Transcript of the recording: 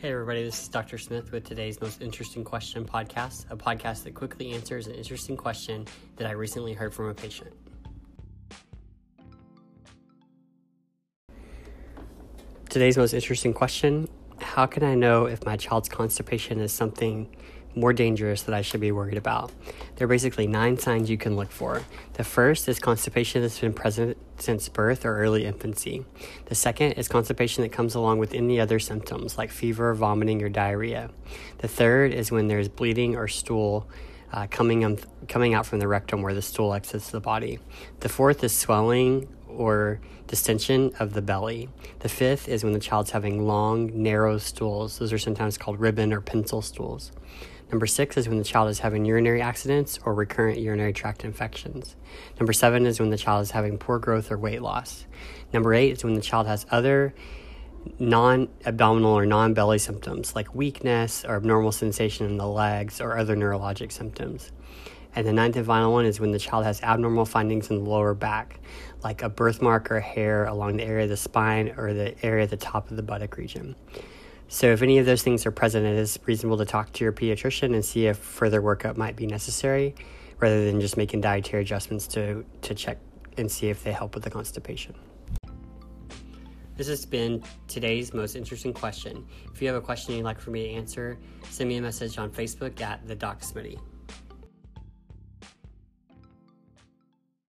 Hey, everybody, this is Dr. Smith with today's Most Interesting Question podcast, a podcast that quickly answers an interesting question that I recently heard from a patient. Today's most interesting question How can I know if my child's constipation is something more dangerous that I should be worried about. There are basically nine signs you can look for. The first is constipation that's been present since birth or early infancy. The second is constipation that comes along with any other symptoms like fever, vomiting, or diarrhea. The third is when there's bleeding or stool. Uh, coming, um, coming out from the rectum where the stool exits the body. The fourth is swelling or distension of the belly. The fifth is when the child's having long, narrow stools. Those are sometimes called ribbon or pencil stools. Number six is when the child is having urinary accidents or recurrent urinary tract infections. Number seven is when the child is having poor growth or weight loss. Number eight is when the child has other non abdominal or non belly symptoms like weakness or abnormal sensation in the legs or other neurologic symptoms. And the ninth and final one is when the child has abnormal findings in the lower back, like a birthmark or hair along the area of the spine or the area at the top of the buttock region. So, if any of those things are present, it is reasonable to talk to your pediatrician and see if further workup might be necessary rather than just making dietary adjustments to, to check and see if they help with the constipation. This has been today's most interesting question. If you have a question you'd like for me to answer, send me a message on Facebook at the Doc Smitty.